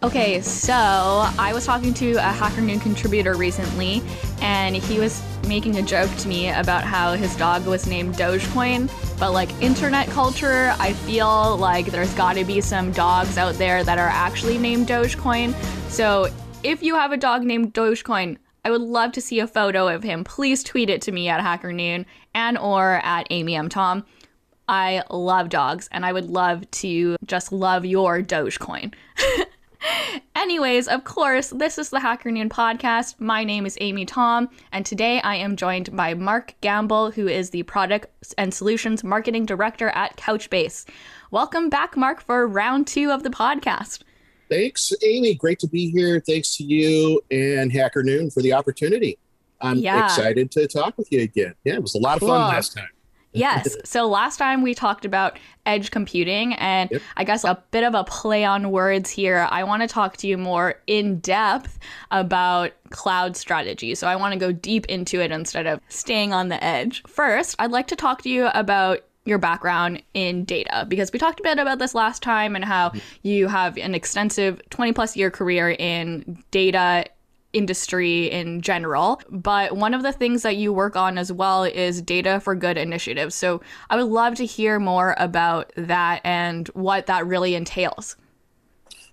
Okay, so I was talking to a Hacker Noon contributor recently, and he was making a joke to me about how his dog was named Dogecoin. But like internet culture, I feel like there's got to be some dogs out there that are actually named Dogecoin. So if you have a dog named Dogecoin, I would love to see a photo of him. Please tweet it to me at Hacker Noon and or at Amy M Tom. I love dogs, and I would love to just love your Dogecoin. Anyways, of course, this is the Hacker Noon podcast. My name is Amy Tom, and today I am joined by Mark Gamble, who is the Product and Solutions Marketing Director at Couchbase. Welcome back, Mark, for round two of the podcast. Thanks, Amy. Great to be here. Thanks to you and Hacker Noon for the opportunity. I'm yeah. excited to talk with you again. Yeah, it was a lot of fun last time. Yes. So last time we talked about edge computing, and yep. I guess a bit of a play on words here. I want to talk to you more in depth about cloud strategy. So I want to go deep into it instead of staying on the edge. First, I'd like to talk to you about your background in data because we talked a bit about this last time and how mm-hmm. you have an extensive 20 plus year career in data industry in general. But one of the things that you work on as well is data for good initiatives. So I would love to hear more about that and what that really entails.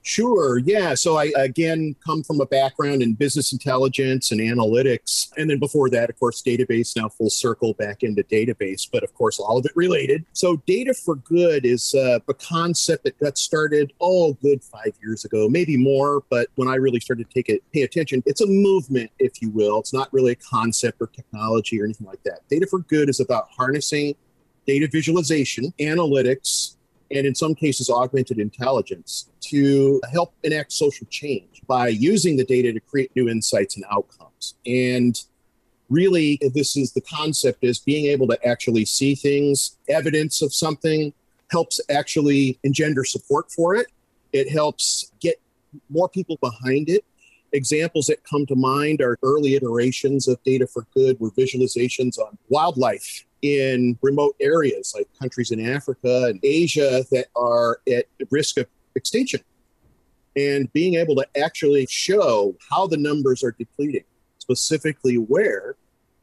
Sure. Yeah. So I, again, come from a background in business intelligence and analytics. And then before that, of course, database, now full circle back into database, but of course, all of it related. So, data for good is uh, a concept that got started, all good five years ago, maybe more. But when I really started to take it, pay attention, it's a movement, if you will. It's not really a concept or technology or anything like that. Data for good is about harnessing data visualization, analytics, and in some cases augmented intelligence to help enact social change by using the data to create new insights and outcomes. And really this is the concept is being able to actually see things evidence of something helps actually engender support for it. It helps get more people behind it examples that come to mind are early iterations of data for good were visualizations on wildlife in remote areas like countries in Africa and Asia that are at risk of extinction. And being able to actually show how the numbers are depleting, specifically where,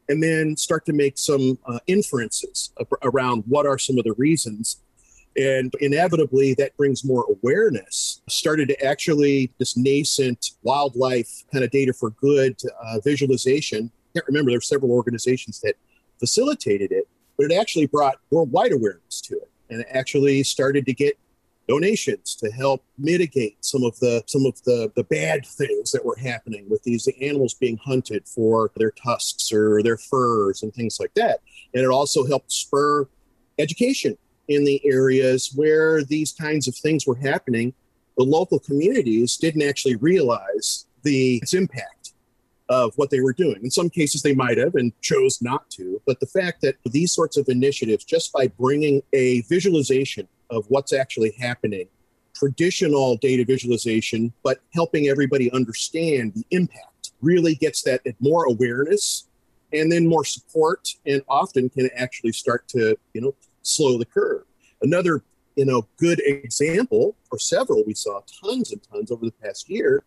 and then start to make some uh, inferences around what are some of the reasons. And inevitably, that brings more awareness. Started to actually, this nascent wildlife kind of data for good uh, visualization. I can't remember, there were several organizations that facilitated it, but it actually brought worldwide awareness to it and it actually started to get donations to help mitigate some of the some of the the bad things that were happening with these animals being hunted for their tusks or their furs and things like that and it also helped spur education in the areas where these kinds of things were happening the local communities didn't actually realize the impact of what they were doing. In some cases, they might have and chose not to. But the fact that these sorts of initiatives, just by bringing a visualization of what's actually happening, traditional data visualization, but helping everybody understand the impact, really gets that more awareness and then more support, and often can actually start to, you know, slow the curve. Another, you know, good example, or several we saw tons and tons over the past year,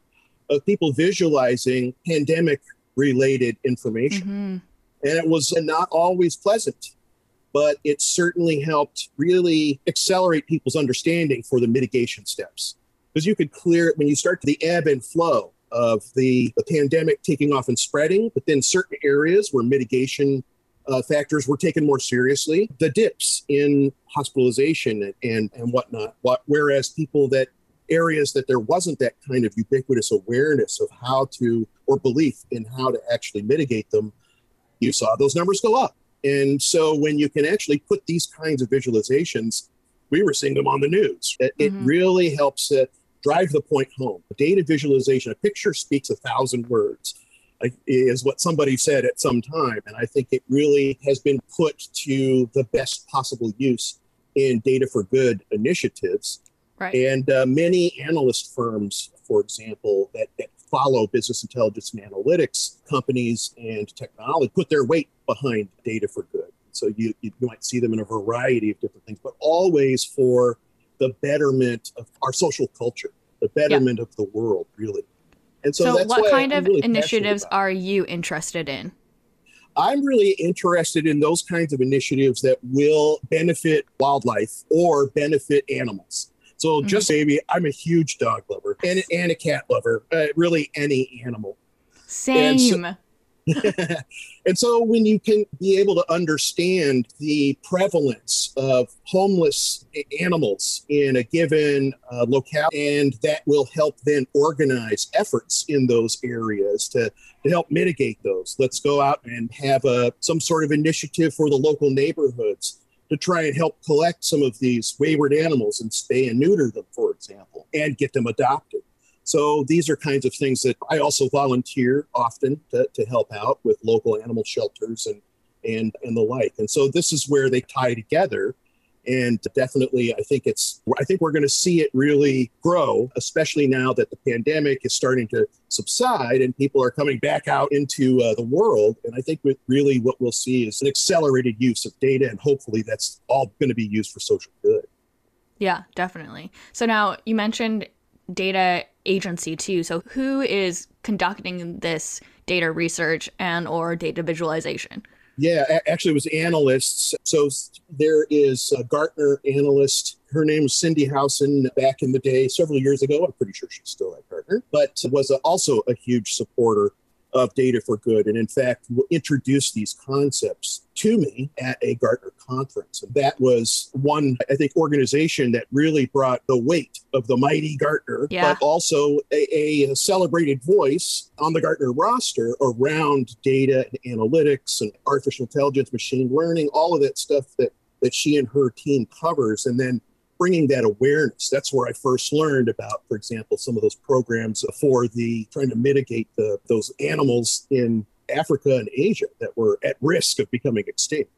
of people visualizing pandemic related information. Mm-hmm. And it was not always pleasant, but it certainly helped really accelerate people's understanding for the mitigation steps. Because you could clear it when you start the ebb and flow of the, the pandemic taking off and spreading, but then certain areas where mitigation uh, factors were taken more seriously, the dips in hospitalization and, and, whatnot. What, whereas people that areas that there wasn't that kind of ubiquitous awareness of how to or belief in how to actually mitigate them, you saw those numbers go up. And so when you can actually put these kinds of visualizations, we were seeing them on the news. It, mm-hmm. it really helps uh, drive the point home. Data visualization, a picture speaks a thousand words, is what somebody said at some time. And I think it really has been put to the best possible use in data for good initiatives Right. And uh, many analyst firms, for example, that, that follow business intelligence and analytics companies and technology put their weight behind data for good. So you, you might see them in a variety of different things, but always for the betterment of our social culture, the betterment of the world, really. And so, so what kind of really initiatives are you interested in? I'm really interested in those kinds of initiatives that will benefit wildlife or benefit animals. So mm-hmm. just maybe I'm a huge dog lover and, and a cat lover, uh, really any animal. Same. and so when you can be able to understand the prevalence of homeless animals in a given uh, locale, and that will help then organize efforts in those areas to, to help mitigate those. Let's go out and have a, some sort of initiative for the local neighborhoods to try and help collect some of these wayward animals and spay and neuter them, for example, and get them adopted. So these are kinds of things that I also volunteer often to, to help out with local animal shelters and and and the like. And so this is where they tie together. And definitely, I think it's. I think we're going to see it really grow, especially now that the pandemic is starting to subside and people are coming back out into uh, the world. And I think really what we'll see is an accelerated use of data, and hopefully that's all going to be used for social good. Yeah, definitely. So now you mentioned data agency too. So who is conducting this data research and or data visualization? Yeah, actually, it was analysts. So there is a Gartner analyst. Her name was Cindi Howson back in the day, several years ago. I'm pretty sure she's still at Gartner, but was also a huge supporter of data for good. And in fact, introduced these concepts to me at a Gartner conference. And that was one, I think, organization that really brought the weight of the mighty Gartner, yeah. but also a, a, celebrated voice on the Gartner roster around data and analytics and artificial intelligence, machine learning, all of that stuff that that she and her team covers. And then bringing that awareness. That's where I first learned about, for example, some of those programs for the trying to mitigate the, those animals in Africa and Asia that were at risk of becoming extinct.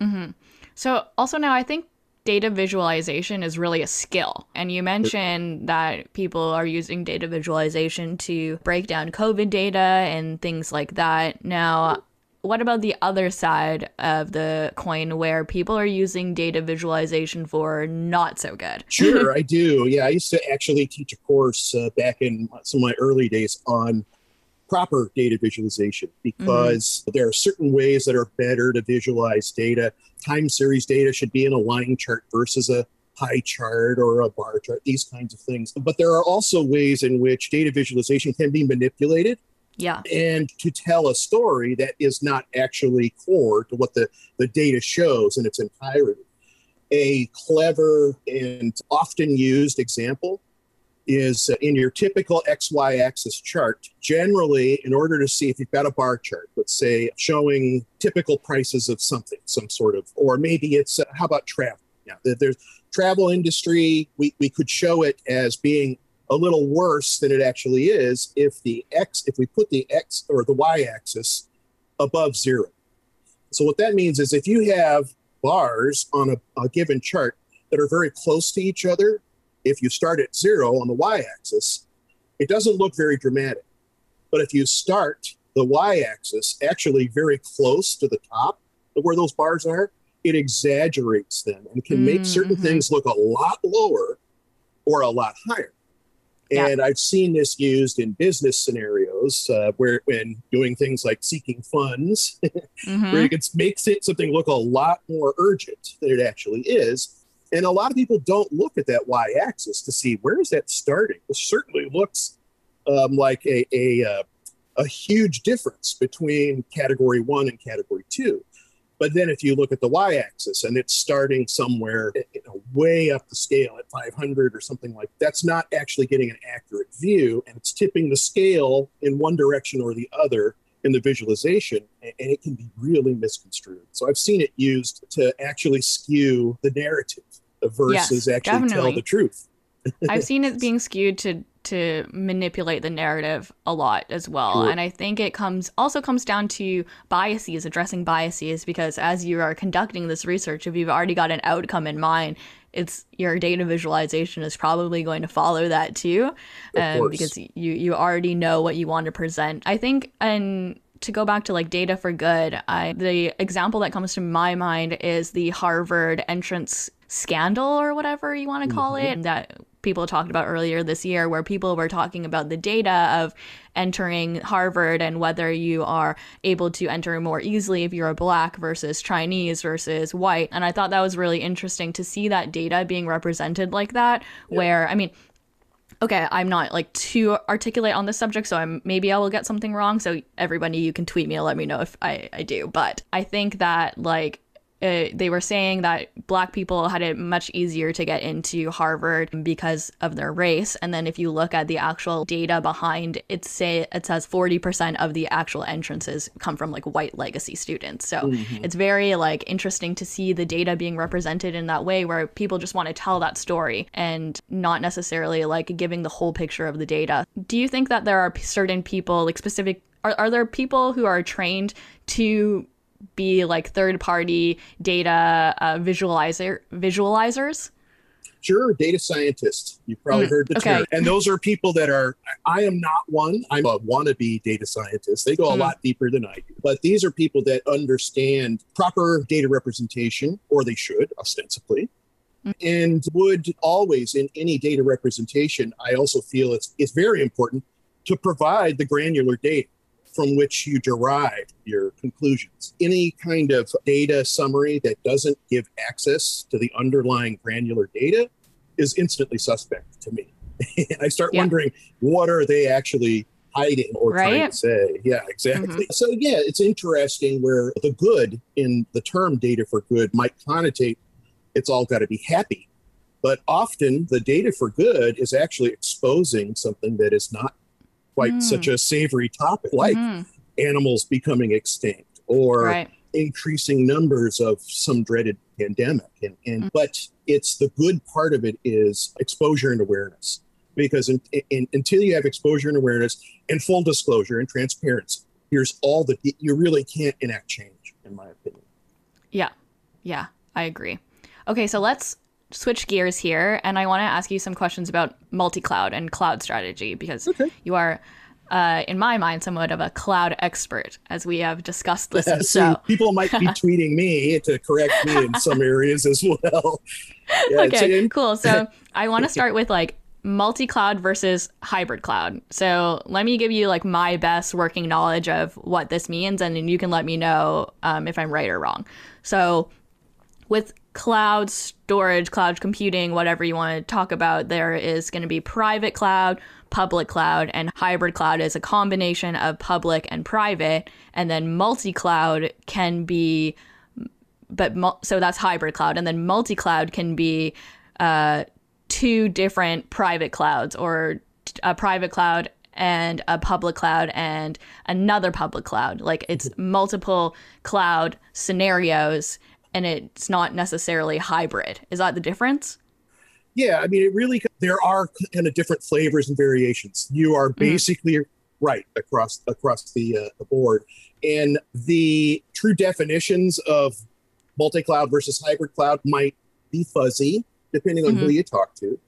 Mm-hmm. So, also now I think data visualization is really a skill. And you mentioned that people are using data visualization to break down COVID data and things like that. Now, what about the other side of the coin where people are using data visualization for not so good? sure, I do. Yeah, I used to actually teach a course uh, back in some of my early days on proper data visualization because mm-hmm. there are certain ways that are better to visualize data. Time series data should be in a line chart versus a pie chart or a bar chart, these kinds of things. But there are also ways in which data visualization can be manipulated yeah. And to tell a story that is not actually core to what the, the data shows in its entirety. A clever and often used example is in your typical XY axis chart. Generally, in order to see if you've got a bar chart, let's say showing typical prices of something, some sort of, or maybe it's uh, how about travel? Yeah, there's travel industry. We, we could show it as being a little worse than it actually is if the x if we put the x or the y axis above zero. So what that means is if you have bars on a, a given chart that are very close to each other, if you start at zero on the y axis, it doesn't look very dramatic. But if you start the y axis actually very close to the top of where those bars are, it exaggerates them and can make certain mm-hmm. things look a lot lower or a lot higher. And yeah. I've seen this used in business scenarios uh, where, when doing things like seeking funds, mm-hmm. where you can make something look a lot more urgent than it actually is. And a lot of people don't look at that y axis to see where is that starting. It certainly looks um, like a, a, uh, a huge difference between category one and category two. But then if you look at the y-axis and it's starting somewhere eh, you know, way up the scale at 500 or something like that's not actually getting an accurate view and it's tipping the scale in one direction or the other in the visualization and it can be really misconstrued. So I've seen it used to actually skew the narrative versus yes, actually definitely. tell the truth. I've seen it being skewed to to manipulate the narrative a lot as well. Sure. And I think it comes also comes down to biases, addressing biases, because as you are conducting this research, if you've already got an outcome in mind, it's your data visualization is probably going to follow that too, um, because you you already know what you want to present. I think and to go back to like data for good, I, the example that comes to my mind is the Harvard entrance scandal or whatever you want to call mm-hmm. it that people talked about earlier this year, where people were talking about the data of entering Harvard and whether you are able to enter more easily if you're a black versus Chinese versus white. And I thought that was really interesting to see that data being represented like that, yeah. where, I mean, okay, I'm not like too articulate on this subject, so I'm maybe I will get something wrong. So everybody, you can tweet me and let me know if I, I do. But I think that like uh, they were saying that black people had it much easier to get into Harvard because of their race. And then if you look at the actual data behind it, say it says 40% of the actual entrances come from like white legacy students. So mm-hmm. it's very like interesting to see the data being represented in that way where people just want to tell that story and not necessarily like giving the whole picture of the data. Do you think that there are certain people like specific are, are there people who are trained to be like third party data uh, visualizer visualizers? Sure, data scientists. You've probably mm, heard the okay. term. And those are people that are, I am not one. I'm a wannabe data scientist. They go a mm. lot deeper than I do. But these are people that understand proper data representation, or they should, ostensibly. Mm. And would always, in any data representation, I also feel it's, it's very important to provide the granular data from which you derive your conclusions. Any kind of data summary that doesn't give access to the underlying granular data is instantly suspect to me. and I start yeah. wondering what are they actually hiding or right? trying to say. Yeah, exactly. Mm-hmm. So, yeah, it's interesting where the good in the term data for good might connotate it's all got to be happy. But often the data for good is actually exposing something that is not quite mm. such a savory topic, like mm-hmm. animals becoming extinct or right. increasing numbers of some dreaded pandemic. And, and mm. but it's the good part of it is exposure and awareness, because in, in, until you have exposure and awareness and full disclosure and transparency, here's all that you really can't enact change, in my opinion. Yeah, yeah, I agree. Okay, so let's switch gears here, and I want to ask you some questions about multi cloud and cloud strategy because okay. you are. Uh, in my mind, somewhat of a cloud expert, as we have discussed this. Yeah, so people might be tweeting me to correct me in some areas as well. Yeah, okay, cool. So I want to start with like multi-cloud versus hybrid cloud. So let me give you like my best working knowledge of what this means, and then you can let me know um, if I'm right or wrong. So with cloud storage, cloud computing, whatever you want to talk about, there is going to be private cloud, public cloud, and hybrid cloud is a combination of public and private. And then multi cloud can be, but so that's hybrid cloud. And then multi cloud can be uh, two different private clouds or a private cloud and a public cloud and another public cloud. Like it's multiple cloud scenarios and it's not necessarily hybrid. Is that the difference? Yeah, I mean, it really there are kind of different flavors and variations. You are mm-hmm. basically mm. right across across the uh, the board, and the true definitions of multi-cloud versus hybrid cloud might be fuzzy depending on mm-hmm. who you talk to.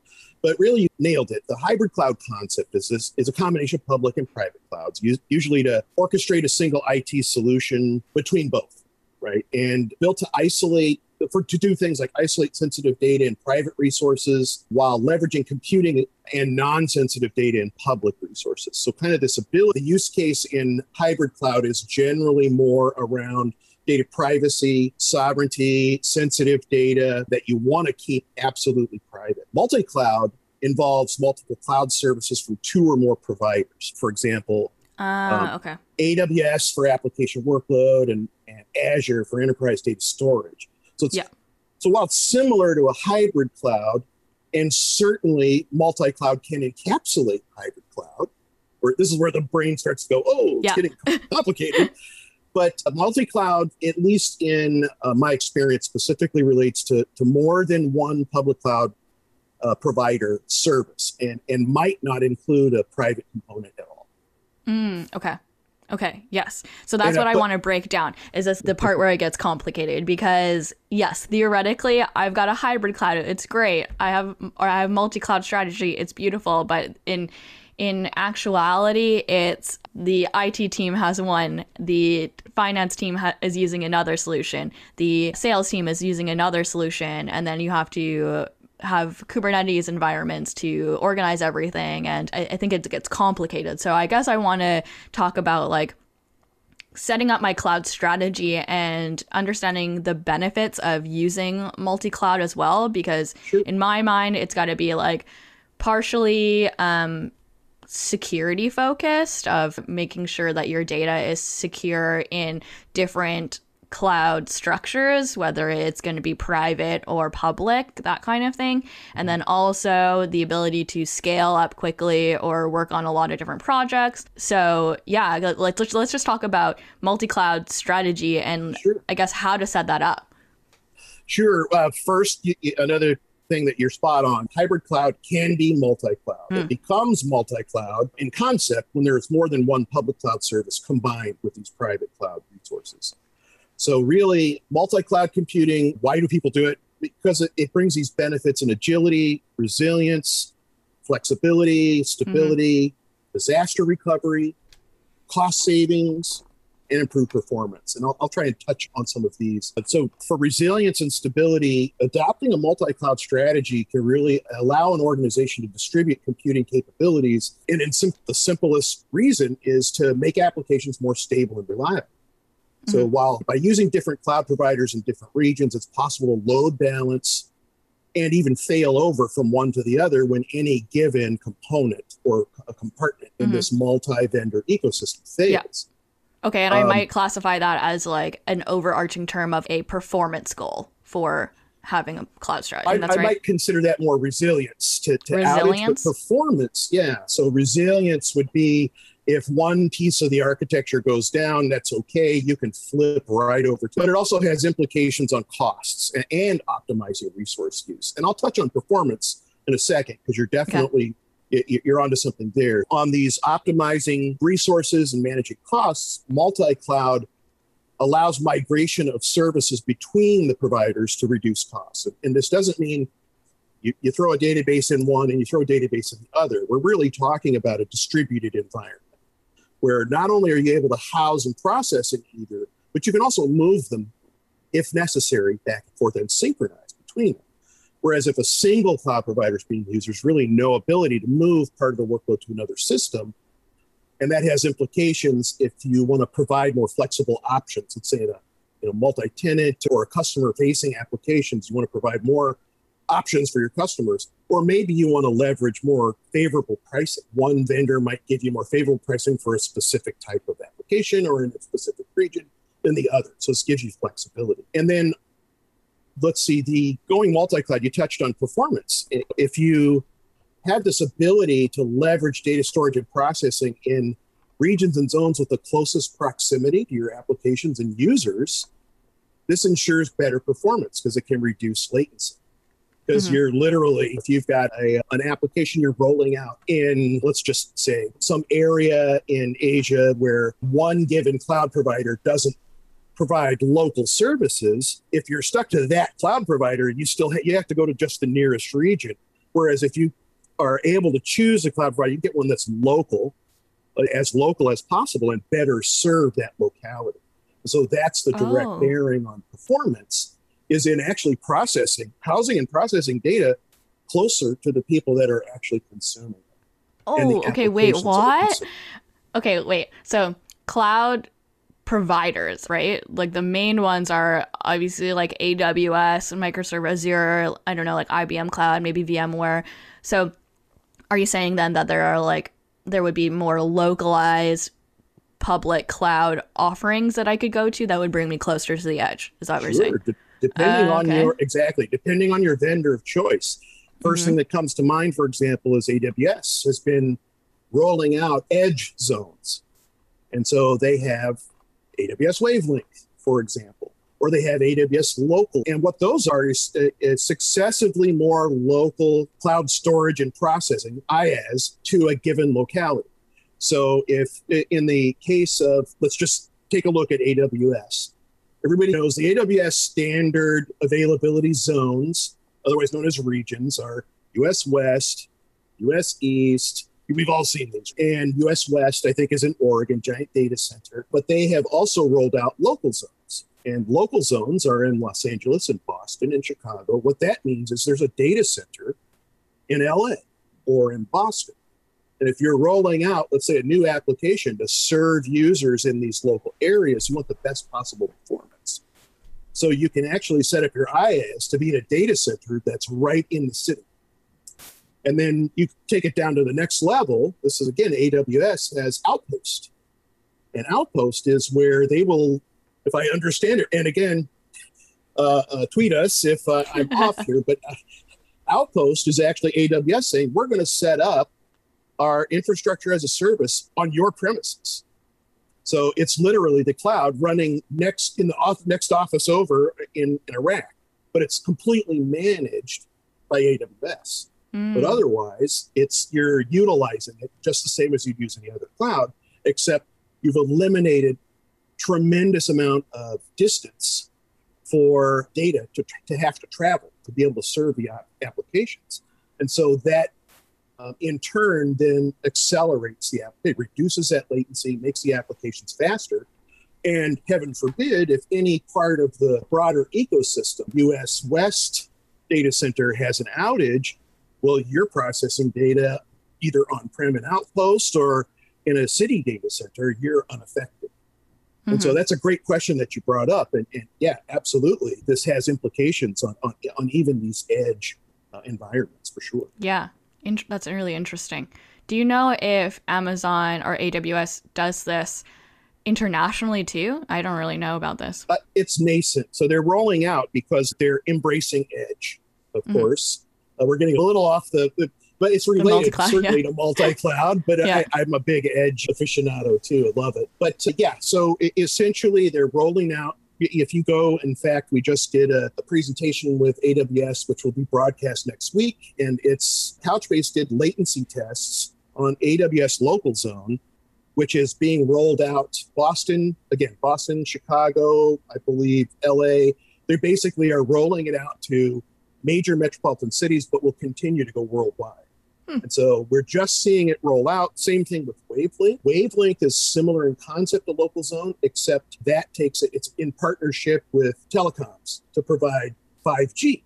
But really, you nailed it. The hybrid cloud concept is this is a combination of public and private clouds, usually to orchestrate a single IT solution between both right? And built to isolate for to do things like isolate sensitive data in private resources while leveraging computing and non-sensitive data in public resources. So kind of this ability, the use case in hybrid cloud is generally more around data privacy, sovereignty, sensitive data that you want to keep absolutely private. Multi-cloud involves multiple cloud services from two or more providers. For example, uh, um, okay. AWS for application workload and, and Azure for enterprise data storage. So it's, yeah. so while it's similar to a hybrid cloud, and certainly multi-cloud can encapsulate hybrid cloud, where this is where the brain starts to go, oh, it's yeah. getting complicated. but multi-cloud, at least in uh, my experience, specifically relates to, to more than one public cloud uh, provider service and, and might not include a private component at all. Mm, okay. Okay, yes. So that's uh, what I want to break down. Is this the part where it gets complicated because yes, theoretically I've got a hybrid cloud. It's great. I have or I have multi-cloud strategy. It's beautiful, but in in actuality, it's the IT team has one, the finance team ha- is using another solution, the sales team is using another solution, and then you have to have Kubernetes environments to organize everything, and I, I think it gets complicated. So I guess I want to talk about like setting up my cloud strategy and understanding the benefits of using multi-cloud as well because sure. in my mind it's got to be like partially um, security focused of making sure that your data is secure in different cloud structures, whether it's going to be private or public, that kind of thing. And then also the ability to scale up quickly or work on a lot of different projects. So, yeah, let's, let's just talk about multi cloud strategy and sure. I guess how to set that up. Sure. Uh, first, another thing that you're spot on. Hybrid cloud can be multi cloud. Mm. It becomes multi cloud in concept when there's more than one public cloud service combined with these private cloud resources. So, really, multi cloud computing, why do people do it? Because it, it, brings these benefits in agility, resilience, flexibility, stability, mm-hmm. disaster recovery, cost savings, and improved performance. And I'll, I'll, try and touch on some of these. So, for resilience and stability, adopting a multi cloud strategy can really allow an organization to distribute computing capabilities. And in sim- the simplest reason is to make applications more stable and reliable. So mm-hmm. while by using different cloud providers in different regions, it's possible to load balance and even fail over from one to the other when any given component or a compartment in mm-hmm. this multi-vendor ecosystem fails. Yeah. Okay, and um, I might classify that as like an overarching term of a performance goal for having a cloud strategy. I, I right. might consider that more resilience to, to resilience? outage, but performance, yeah. So resilience would be if one piece of the architecture goes down, that's okay. You can flip right over. to. But it also has implications on costs and, and optimizing resource use. And I'll touch on performance in a second because you're definitely okay. you're onto something there. On these optimizing resources and managing costs, multi-cloud allows migration of services between the providers to reduce costs. And this doesn't mean you, you throw a database in one and you throw a database in the other. We're really talking about a distributed environment where not only are you able to house and process it either, but you can also move them if necessary back and forth and synchronize between them. Whereas if a single cloud provider is being used, there's really no ability to move part of the workload to another system. And that has implications if you want to provide more flexible options, let's say in a you know, multi-tenant or a customer-facing applications, you want to provide more options for your customers. Or maybe you want to leverage more favorable pricing. One vendor might give you more favorable pricing for a specific type of application or in a specific region than the other. So this gives you flexibility. And then let's see, the going multi-cloud, you touched on performance. If you have this ability to leverage data storage and processing in regions and zones with the closest proximity to your applications and users, this ensures better performance because it can reduce latency because mm-hmm. you're literally if you've got a, an application you're rolling out in let's just say some area in asia where one given cloud provider doesn't provide local services if you're stuck to that cloud provider you still ha- you have to go to just the nearest region whereas if you are able to choose a cloud provider you get one that's local uh, as local as possible and better serve that locality so that's the direct oh. bearing on performance is in actually processing, housing and processing data closer to the people that are actually consuming it. Oh, okay. Wait, what? Okay, wait. So cloud providers, right? Like the main ones are obviously like AWS, and Microsoft Azure, I don't know, like IBM Cloud, maybe VMware. So are you saying then that there are like there would be more localized public cloud offerings that I could go to that would bring me closer to the edge? Is that what sure. you're saying? Depending uh, okay. on your exactly depending on your vendor of choice. 1st mm-hmm. thing that comes to mind for example is aws has been rolling out edge zones. And so they have aws wavelength for example or they have aws local. And what those are is, uh, is successively more local cloud storage and processing IaaS to a given locality. So if in the case of let's just take a look at aws Everybody knows the AWS standard availability zones, otherwise known as regions, are US West, US East. We've all seen these. And US West, I think, is in Oregon, giant data center. But they have also rolled out local zones. And local zones are in Los Angeles and Boston and Chicago. What that means is there's a data center in LA or in Boston. And if you're rolling out, let's say, a new application to serve users in these local areas, you want the best possible performance. So you can actually set up your IaaS to be in a data center that's right in the city. And then you take it down to the next level. This is again, AWS has Outpost. And Outpost is where they will, if I understand it, and again, uh, uh, tweet us if uh, I'm off here, but uh, Outpost is actually AWS saying we're going to set up our infrastructure as a service on your premises. So it's literally the cloud running next in the off, next office over in, in a rack, but it's completely managed by AWS. Mm. But otherwise, it's you're utilizing it just the same as you'd use any other cloud, except you've eliminated tremendous amount of distance for data to, to have to travel to be able to serve the applications. And so that um, in turn then accelerates the app. It reduces that latency, makes the applications faster. And heaven forbid, if any part of the broader ecosystem, US West data center has an outage, well, you're processing data either on prem and outpost or in a city data center, you're unaffected. Mm-hmm. And so mm-hmm. that's a great question that you brought up. And, and yeah, absolutely. This has implications on, on, on even these edge uh, environments for sure. Yeah, in- that's really interesting. Do you know if Amazon or AWS does this internationally too? I don't really know about this. Uh, it's nascent. So they're rolling out because they're embracing edge, of mm-hmm. course. Uh, we're getting a little off the, the but it's related certainly yeah. to multi-cloud but yeah. I, am a big edge aficionado too i love it but uh, yeah so it, essentially they're rolling out if you go, in fact, we just did a, a, presentation with AWS, which will be broadcast next week, and it's Couchbase did latency tests on AWS Local Zone, which is being rolled out Boston, again, Boston, Chicago, I believe, LA. They basically are rolling it out to major metropolitan cities, but will continue to go worldwide. Hmm. And so we're just seeing it roll out. Same thing with Wavelength. Wavelength is similar in concept to local zone, except that takes it, it's in partnership with telecoms to provide 5G.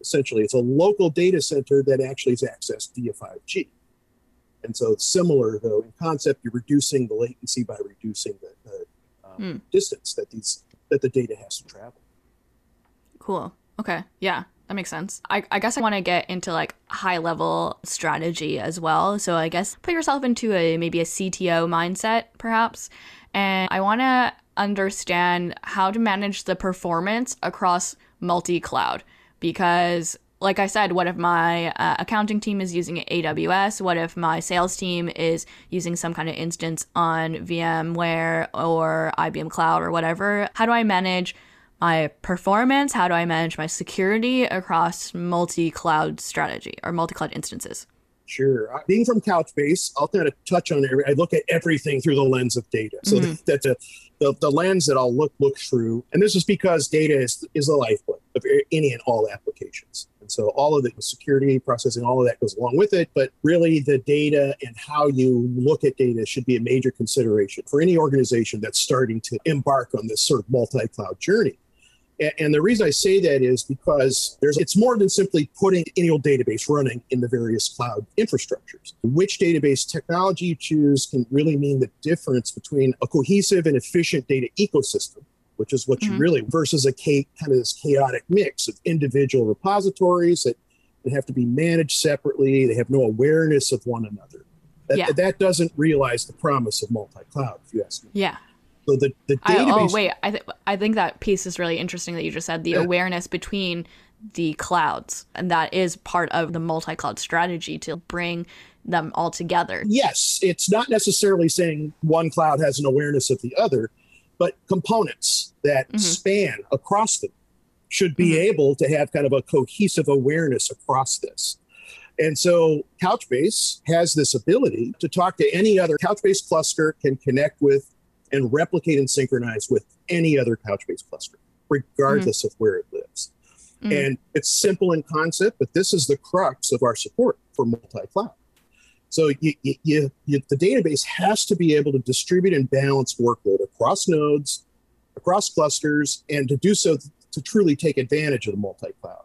Essentially, it's a local data center that actually is accessed via 5G. And so it's similar, though, in concept, you're reducing the latency by reducing the, the um, hmm. distance that these that the data has to travel. Cool. Okay. Yeah that makes sense. I, I guess I want to get into like high level strategy as well. So I guess put yourself into a maybe a CTO mindset perhaps. And I want to understand how to manage the performance across multi cloud because like I said, what if my uh, accounting team is using AWS? What if my sales team is using some kind of instance on VMware or IBM Cloud or whatever? How do I manage my performance? How do I manage my security across multi cloud strategy or multi cloud instances? Sure. Uh, being from Couchbase, I'll kind of touch on every. I look at everything through the lens of data. So mm-hmm. that's a, the, the lens that I'll look look through, and this is because data is is the lifeblood of any and all applications. And so all of the security processing, all of that goes along with it. But really, the data and how you look at data should be a major consideration for any organization that's starting to embark on this sort of multi-cloud journey. And the reason I say that is because there's it's more than simply putting any old database running in the various cloud infrastructures. Which database technology you choose can really mean the difference between a cohesive and efficient data ecosystem, which is what mm-hmm. you really versus a kind of this chaotic mix of individual repositories that, that have to be managed separately. They have no awareness of one another. That, yeah. that doesn't realize the promise of multi-cloud, if you ask me. Yeah. So the, the database. I, oh wait, I th- I think that piece is really interesting that you just said the yeah. awareness between the clouds, and that is part of the multi-cloud strategy to bring them all together. Yes, it's not necessarily saying one cloud has an awareness of the other, but components that mm-hmm. span across them should be mm-hmm. able to have kind of a cohesive awareness across this. And so Couchbase has this ability to talk to any other Couchbase cluster, can connect with and replicate and synchronize with any other Couchbase cluster, regardless mm-hmm. of where it lives. Mm-hmm. And it's simple in concept, but this is the crux of our support for multi-cloud. So you, you, you, the database has to be able to distribute and balance workload across nodes across clusters and to do so to truly take advantage of the multi-cloud.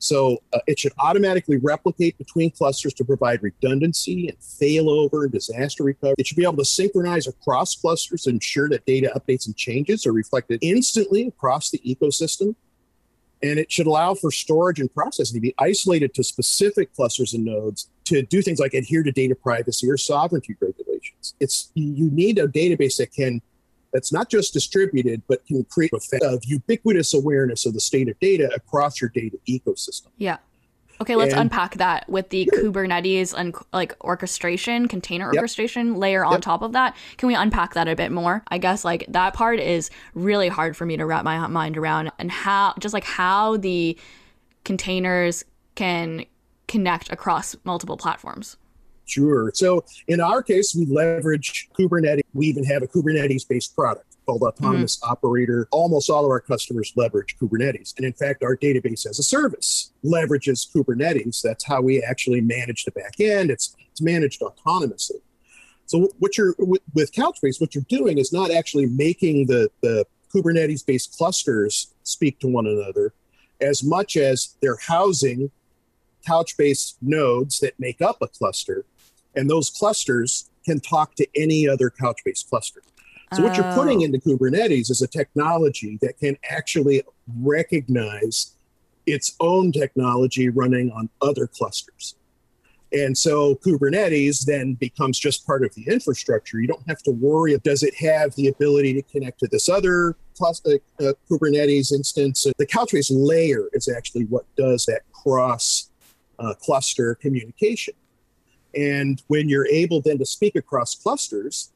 So uh, it should automatically replicate between clusters to provide redundancy and failover and disaster recovery. It should be able to synchronize across clusters to ensure that data updates and changes are reflected instantly across the ecosystem. And it should allow for storage and processing to be isolated to specific clusters and nodes to do things like adhere to data privacy or sovereignty regulations. It's you need a database that can that's not just distributed, but can create a of ubiquitous awareness of the state of data across your data ecosystem. Yeah. Okay, let's and, unpack that with the sure. Kubernetes and like orchestration, container yep. orchestration layer on yep. top of that. Can we unpack that a bit more? I guess like that part is really hard for me to wrap my mind around and how just like how the containers can connect across multiple platforms. Sure. So in our case, we leverage Kubernetes. We even have a Kubernetes based product called Autonomous mm-hmm. Operator. Almost all of our customers leverage Kubernetes. And in fact, our database as a service leverages Kubernetes. That's how we actually manage the back end. It's, it's managed autonomously. So what you're with, with Couchbase, what you're doing is not actually making the, the Kubernetes based clusters speak to one another as much as they're housing Couchbase nodes that make up a cluster and those clusters can talk to any other Couchbase cluster. So, what you're putting oh. into Kubernetes is a technology that can actually recognize its own technology running on other clusters. And so Kubernetes then becomes just part of the infrastructure. You don't have to worry does it have the ability to connect to this other cluster, uh, Kubernetes instance. The Couchbase layer is actually what does that cross uh, cluster communication. And when you're able then to speak across clusters,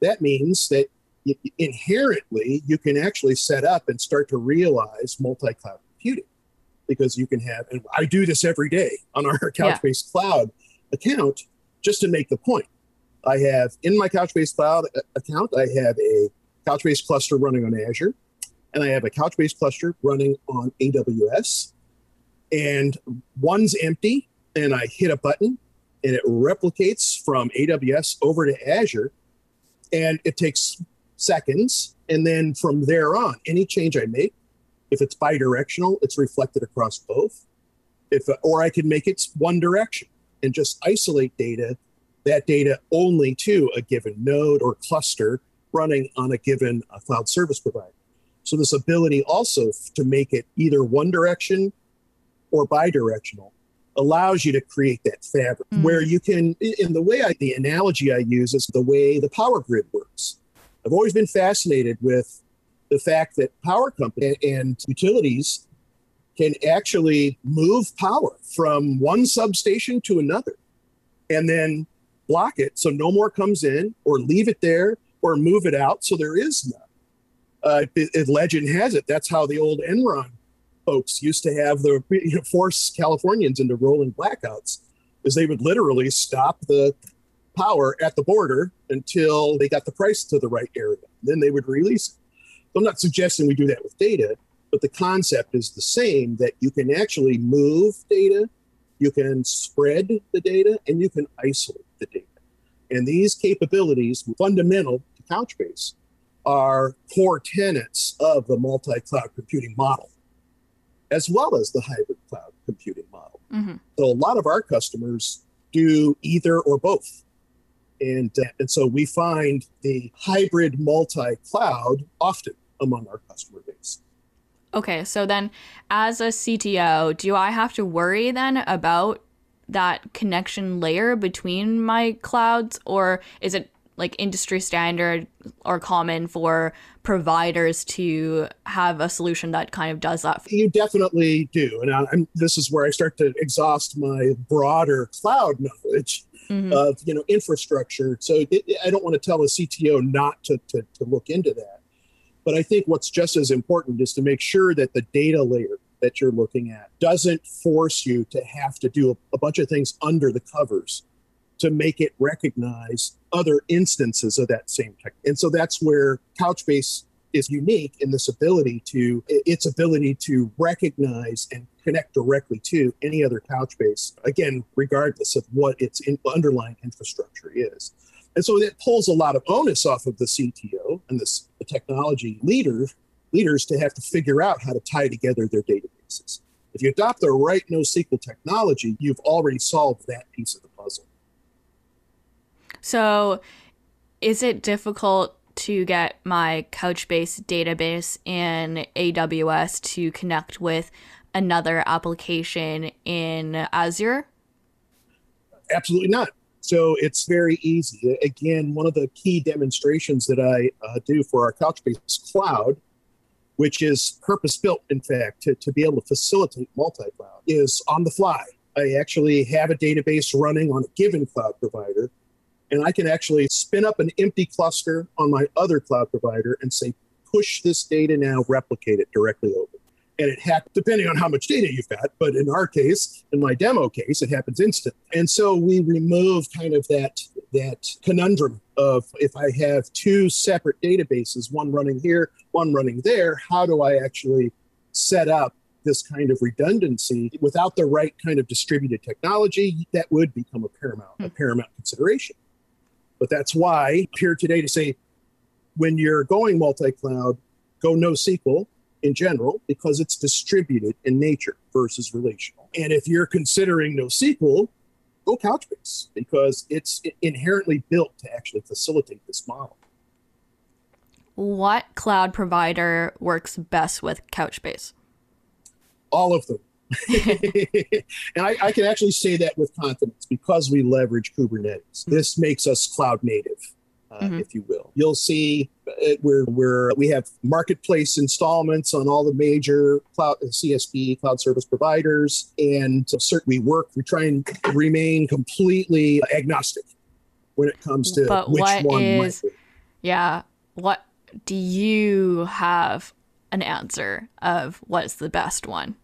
that means that inherently you can actually set up and start to realize multi cloud computing because you can have, and I do this every day on our Couchbase yeah. Cloud account just to make the point. I have in my Couchbase Cloud uh, account, I have a Couchbase cluster running on Azure, and I have a Couchbase cluster running on AWS. And one's empty, and I hit a button, and it replicates from AWS over to Azure. And it takes seconds. And then from there on, any change I make, if it's bi directional, it's reflected across both. If, or I can make it one direction and just isolate data, that data only to a given node or cluster running on a given uh, cloud service provider. So this ability also to make it either one direction or bidirectional allows you to create that fabric mm. where you can in the way I the analogy I use is the way the power grid works. I've always been fascinated with the fact that power companies and utilities can actually move power from one substation to another and then block it so no more comes in or leave it there or move it out so there is none. Uh, it, it, legend has it that's how the old Enron folks used to have the you know, force Californians into rolling blackouts is they would literally stop the power at the border until they got the price to the right area. Then they would release it. So I'm not suggesting we do that with data, but the concept is the same that you can actually move data, you can spread the data, and you can isolate the data. And these capabilities, fundamental to Couchbase, are core tenets of the multi cloud computing model as well as the hybrid cloud computing model. Mm-hmm. So a lot of our customers do either or both. And, uh, and so we find the hybrid multi cloud often among our customer base. Okay, so then as a CTO, do I have to worry then about that connection layer between my clouds, or is it like industry standard or common for providers to have a solution that kind of does that? You definitely do. And I, this is where I start to exhaust my broader cloud knowledge mm-hmm. of you know infrastructure. So it, I don't want to tell a CTO not to, to, to look into that. But I think what's just as important is to make sure that the data layer that you're looking at doesn't force you to have to do a, a bunch of things under the covers to make it recognize other instances of that same tech. And so that's where Couchbase is unique in this ability to its ability to recognize and connect directly to any other Couchbase again regardless of what its in, underlying infrastructure is and so it pulls a lot of onus off of the cto and this the technology leader leaders to have to figure out how to tie together their databases. If you adopt the right NoSQL technology, you've already solved that piece of the. So, is it difficult to get my Couchbase database in AWS to connect with another application in Azure? Absolutely not. So it's very easy. Again, one of the key demonstrations that I uh, do for our Couchbase cloud, which is purpose built, in fact, to, to be able to facilitate multi cloud, is on the fly. I actually have a database running on a given cloud provider, and I can actually spin up an empty cluster on my other cloud provider and say, push this data now, replicate it directly over and it happens depending on how much data you've got. But in our case, in my demo case, it happens instant. And so we remove kind of that that conundrum of if I have two separate databases, one running here, one running there, how do I actually set up this kind of redundancy without the right kind of distributed technology? That would become a paramount, a hmm. paramount consideration. But that's why I'm here today to say when you're going multi-cloud, go NoSQL in general because it's distributed in nature versus relational. And if you're considering NoSQL, go Couchbase because it's inherently built to actually facilitate this model. What cloud provider works best with Couchbase? All of them. and I, I, can actually say that with confidence because we leverage Kubernetes. This makes us cloud native uh, mm-hmm. if you will. You'll see uh, where we're we have marketplace installments on all the major cloud CSP cloud service providers, and certainly we work. We try and remain completely agnostic when it comes to but which what one. Is, yeah, what do you have an answer of what's the best one?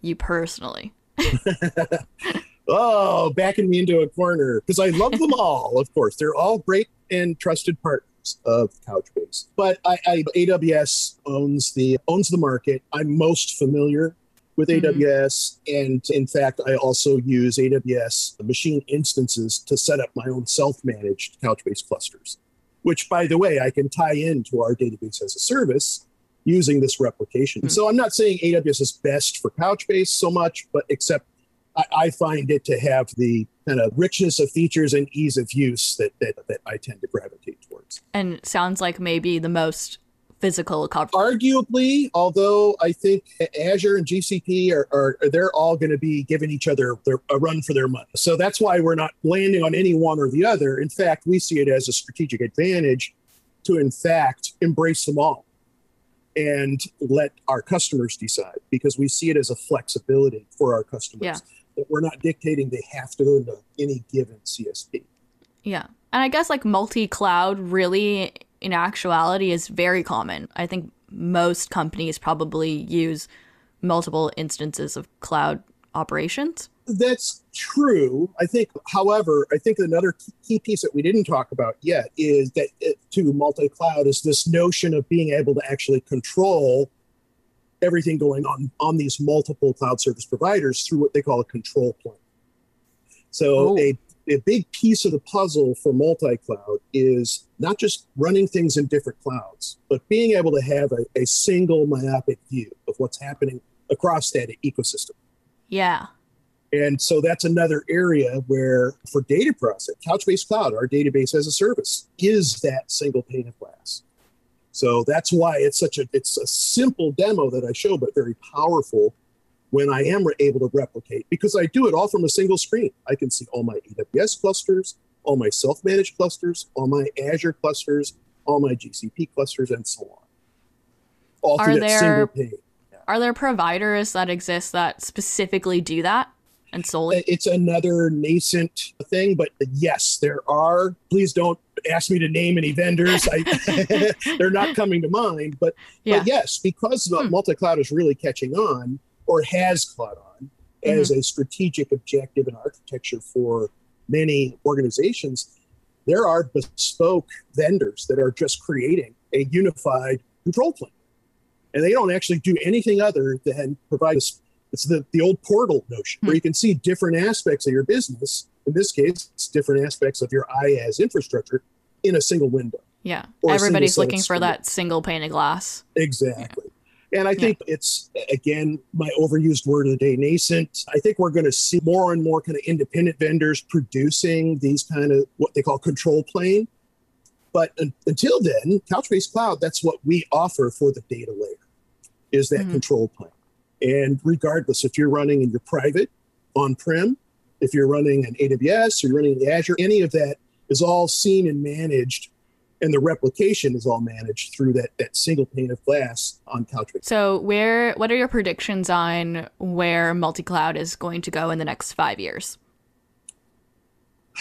You personally. oh, backing me into a corner because I love them all. Of course, they're all great and trusted partners of Couchbase. But I, I, AWS owns the owns the market. I'm most familiar with mm-hmm. AWS, and in fact, I also use AWS machine instances to set up my own self-managed Couchbase clusters. Which, by the way, I can tie into our database as a service using this replication. Mm-hmm. So I'm not saying AWS is best for Couchbase so much, but except I, I find it to have the kind of richness of features and ease of use that, that, that I tend to gravitate towards. And sounds like maybe the most physical coverage. Arguably, although I think Azure and GCP are, are they're all going to be giving each other their, a run for their money. So that's why we're not landing on any one or the other. In fact, we see it as a strategic advantage to, in fact, embrace them all and let our customers decide because we see it as a flexibility for our customers. Yeah that we're not dictating they have to go to any given CSP. Yeah. And I guess like multi cloud really, in actuality, is very common. I think most companies probably use multiple instances of cloud operations. That's true. I think, however, I think another key piece that we didn't talk about yet is that it, to multi cloud is this notion of being able to actually control everything going on on these multiple cloud service providers through what they call a control plane. So oh. a, a big piece of the puzzle for multi-cloud is not just running things in different clouds, but being able to have a, a single myopic view of what's happening across that ecosystem. Yeah. And so that's another area where for data process, Couchbase Cloud, our database as a service, is that single pane of glass. So that's why it's such a it's a simple demo that I show, but very powerful when I am able to replicate because I do it all from a single screen. I can see all my AWS clusters, all my self-managed clusters, all my Azure clusters, all my GCP clusters, and so on. All are there, single pane. Are there providers that exist that specifically do that? And solely it's another nascent thing but yes there are please don't ask me to name any vendors I, they're not coming to mind but, yeah. but yes because the hmm. multi-cloud is really catching on or has caught on mm-hmm. as a strategic objective and architecture for many organizations there are bespoke vendors that are just creating a unified control plane and they don't actually do anything other than provide a it's the, the old portal notion where hmm. you can see different aspects of your business. In this case, it's different aspects of your IaaS infrastructure in a single window. Yeah. Everybody's single set of looking for that single pane of glass. Exactly. And I think it's, again, my overused word of the day, nascent. I think we're going to see more and more kind of independent vendors producing these kind of what they call control plane. But un- until then, Couchbase Cloud, that's what we offer for the data layer, is that Mhm. control plane. And regardless if you're running in your private, on-prem, if you're running in AWS or you're running in Azure, any of that is all seen and managed and the replication is all managed through that that single pane of glass on Couchbase. So, where what are your predictions on where multi-cloud is going to go in the next 5 years?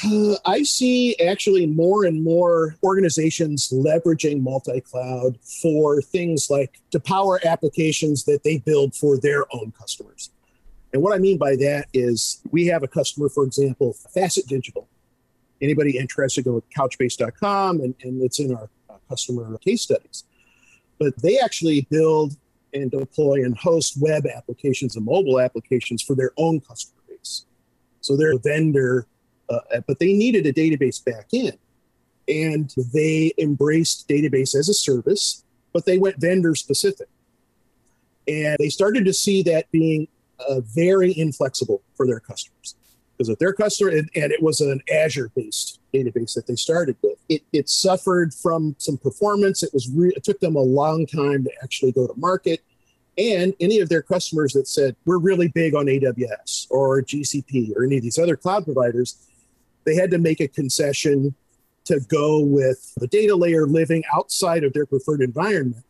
Uh, I see actually more and more organizations leveraging multi-cloud for things like to power applications that they build for their own customers. And what I mean by that is we have a customer, for example, Facet Digital. Anybody interested, go to couchbase.com and, and it's in our uh, customer case studies. But they actually build and deploy and host web applications and mobile applications for their own customer base. So they're a vendor, uh, but they needed a database back in. And they embraced database as a service, but they went vendor specific. And they started to see that being uh, very inflexible for their customers. Because if their customer, and, and it was an Azure based database that they started with, it, it suffered from some performance. It was re- it took them a long time to actually go to market. And any of their customers that said, we're really big on AWS or GCP or any of these other cloud providers, they had to make a concession to go with the data layer living outside of their preferred environment,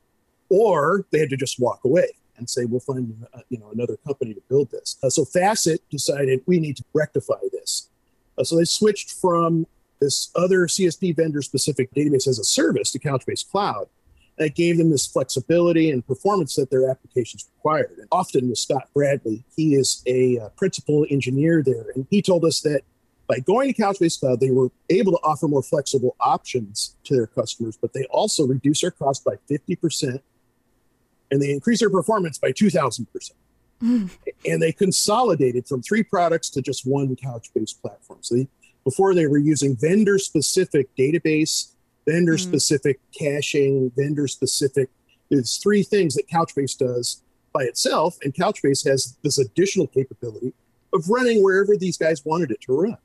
or they had to just walk away and say, "We'll find uh, you know another company to build this." Uh, so Facet decided we need to rectify this. Uh, so they switched from this other CSP vendor specific database as a service to Couchbase Cloud. That gave them this flexibility and performance that their applications required. And often with Scott Bradley, he is a uh, principal engineer there, and he told us that by going to Couchbase Cloud, they were able to offer more flexible options to their customers, but they also reduce their cost by 50% and they increase their performance by 2,000%. Mm. And they consolidated from three products to just one Couchbase platform. So they, before they were using vendor specific database, vendor specific mm. caching, vendor specific. There's three things that Couchbase does by itself, and Couchbase has this additional capability of running wherever these guys wanted it to run.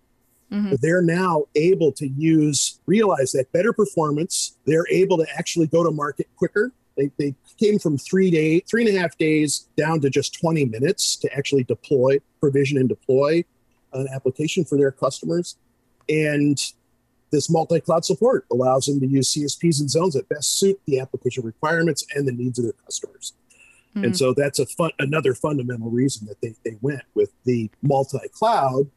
Mhm. They're now able to use, realize that better performance. They're able to actually go to market quicker. They, they came from three day, three and a half days down to just 20 minutes to actually deploy, provision and deploy an application for their customers. And this multi-cloud support allows them to use CSPs and zones that best suit the application requirements and the needs of their customers. Mhm. And so that's a fun, another fundamental reason that they, they went with the multi-cloud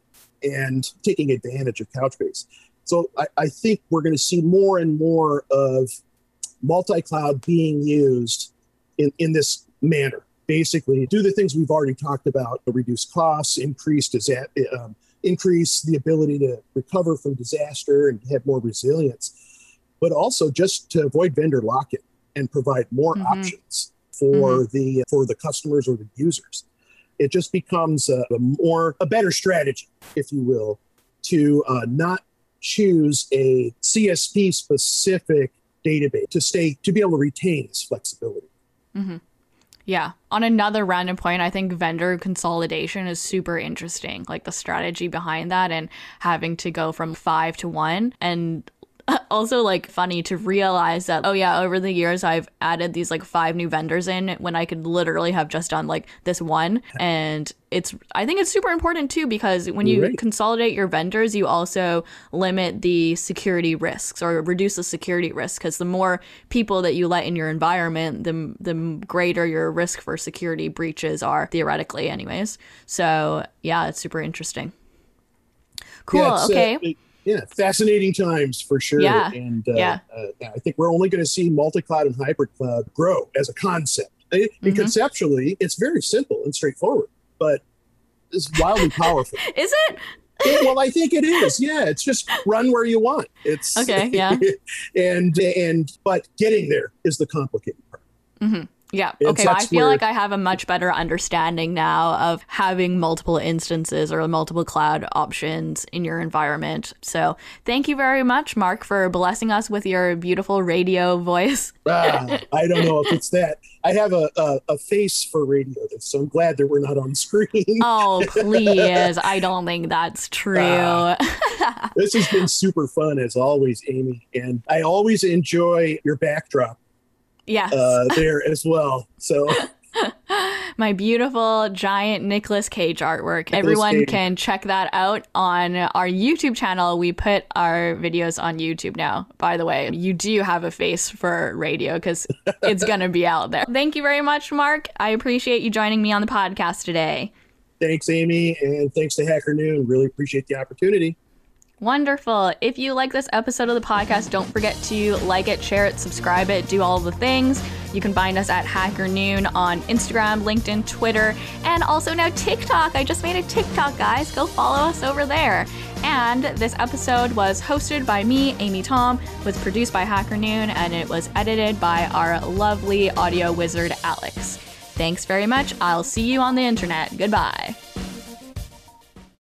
and taking advantage of Couchbase. So I, I think we're going to see more and more of multi-cloud being used in, in this manner. Basically, do the things we've already talked about: reduce costs, increase disa- um, increase the ability to recover from disaster and have more resilience, but also just to avoid vendor lock-in and provide more Mhm. options for the for the customers or the users. It just becomes a, a more a better strategy, if you will, to uh, not choose a CSP specific database to stay to be able to retain this flexibility. Yeah. On another random point, I think vendor consolidation is super interesting. Like the strategy behind that and having to go from five to one. And also, like, funny to realize that, oh, yeah, over the years, I've added these like five new vendors in when I could literally have just done like this one. And it's, I think it's super important too because when you Right. consolidate your vendors, you also limit the security risks or reduce the security risk because the more people that you let in your environment, the the greater your risk for security breaches are theoretically, anyways. So yeah, it's super interesting. Cool. Yeah, uh, okay. it- yeah, fascinating times for sure. Yeah, And uh, yeah. uh, I think we're only going to see multi-cloud and hybrid cloud grow as a concept. Mean, Mhm. conceptually, it's very simple and straightforward, but it's wildly powerful. Is it? Yeah, well, I think it is. Yeah, it's just run where you want. It's Okay, yeah. and and but getting there is the complicated part. Yeah. Okay. I feel where- like I have a much better understanding now of having multiple instances or multiple cloud options in your environment. So thank you very much, Mark, for blessing us with your beautiful radio voice. Ah, I don't know if it's that. I have a, a, a face for radio, so I'm glad that we're not on screen. Oh, please. I don't think that's true. Ah. this has been super fun as always, Amy, and I always enjoy your backdrop yes. uh, there as well. So My beautiful giant Nicolas Cage artwork. Everyone Cage. can check that out on our YouTube channel. We put our videos on YouTube now. By the way, you do have a face for radio because it's going to be out there. Thank you very much, Mark. I appreciate you joining me on the podcast today. thanks, Amy, and thanks to Hacker Noon. Really appreciate the opportunity. Wonderful. If you like this episode of the podcast, don't forget to like it, share it, subscribe it, do all the things. You can find us at Hacker Noon on Instagram, LinkedIn, Twitter, and also now TikTok. I just made a TikTok, guys. Go follow us over there. And this episode was hosted by me, Amy Tom, was produced by Hacker Noon, and it was edited by our lovely audio wizard, Alex. Thanks very much. I'll see you on the internet. Goodbye.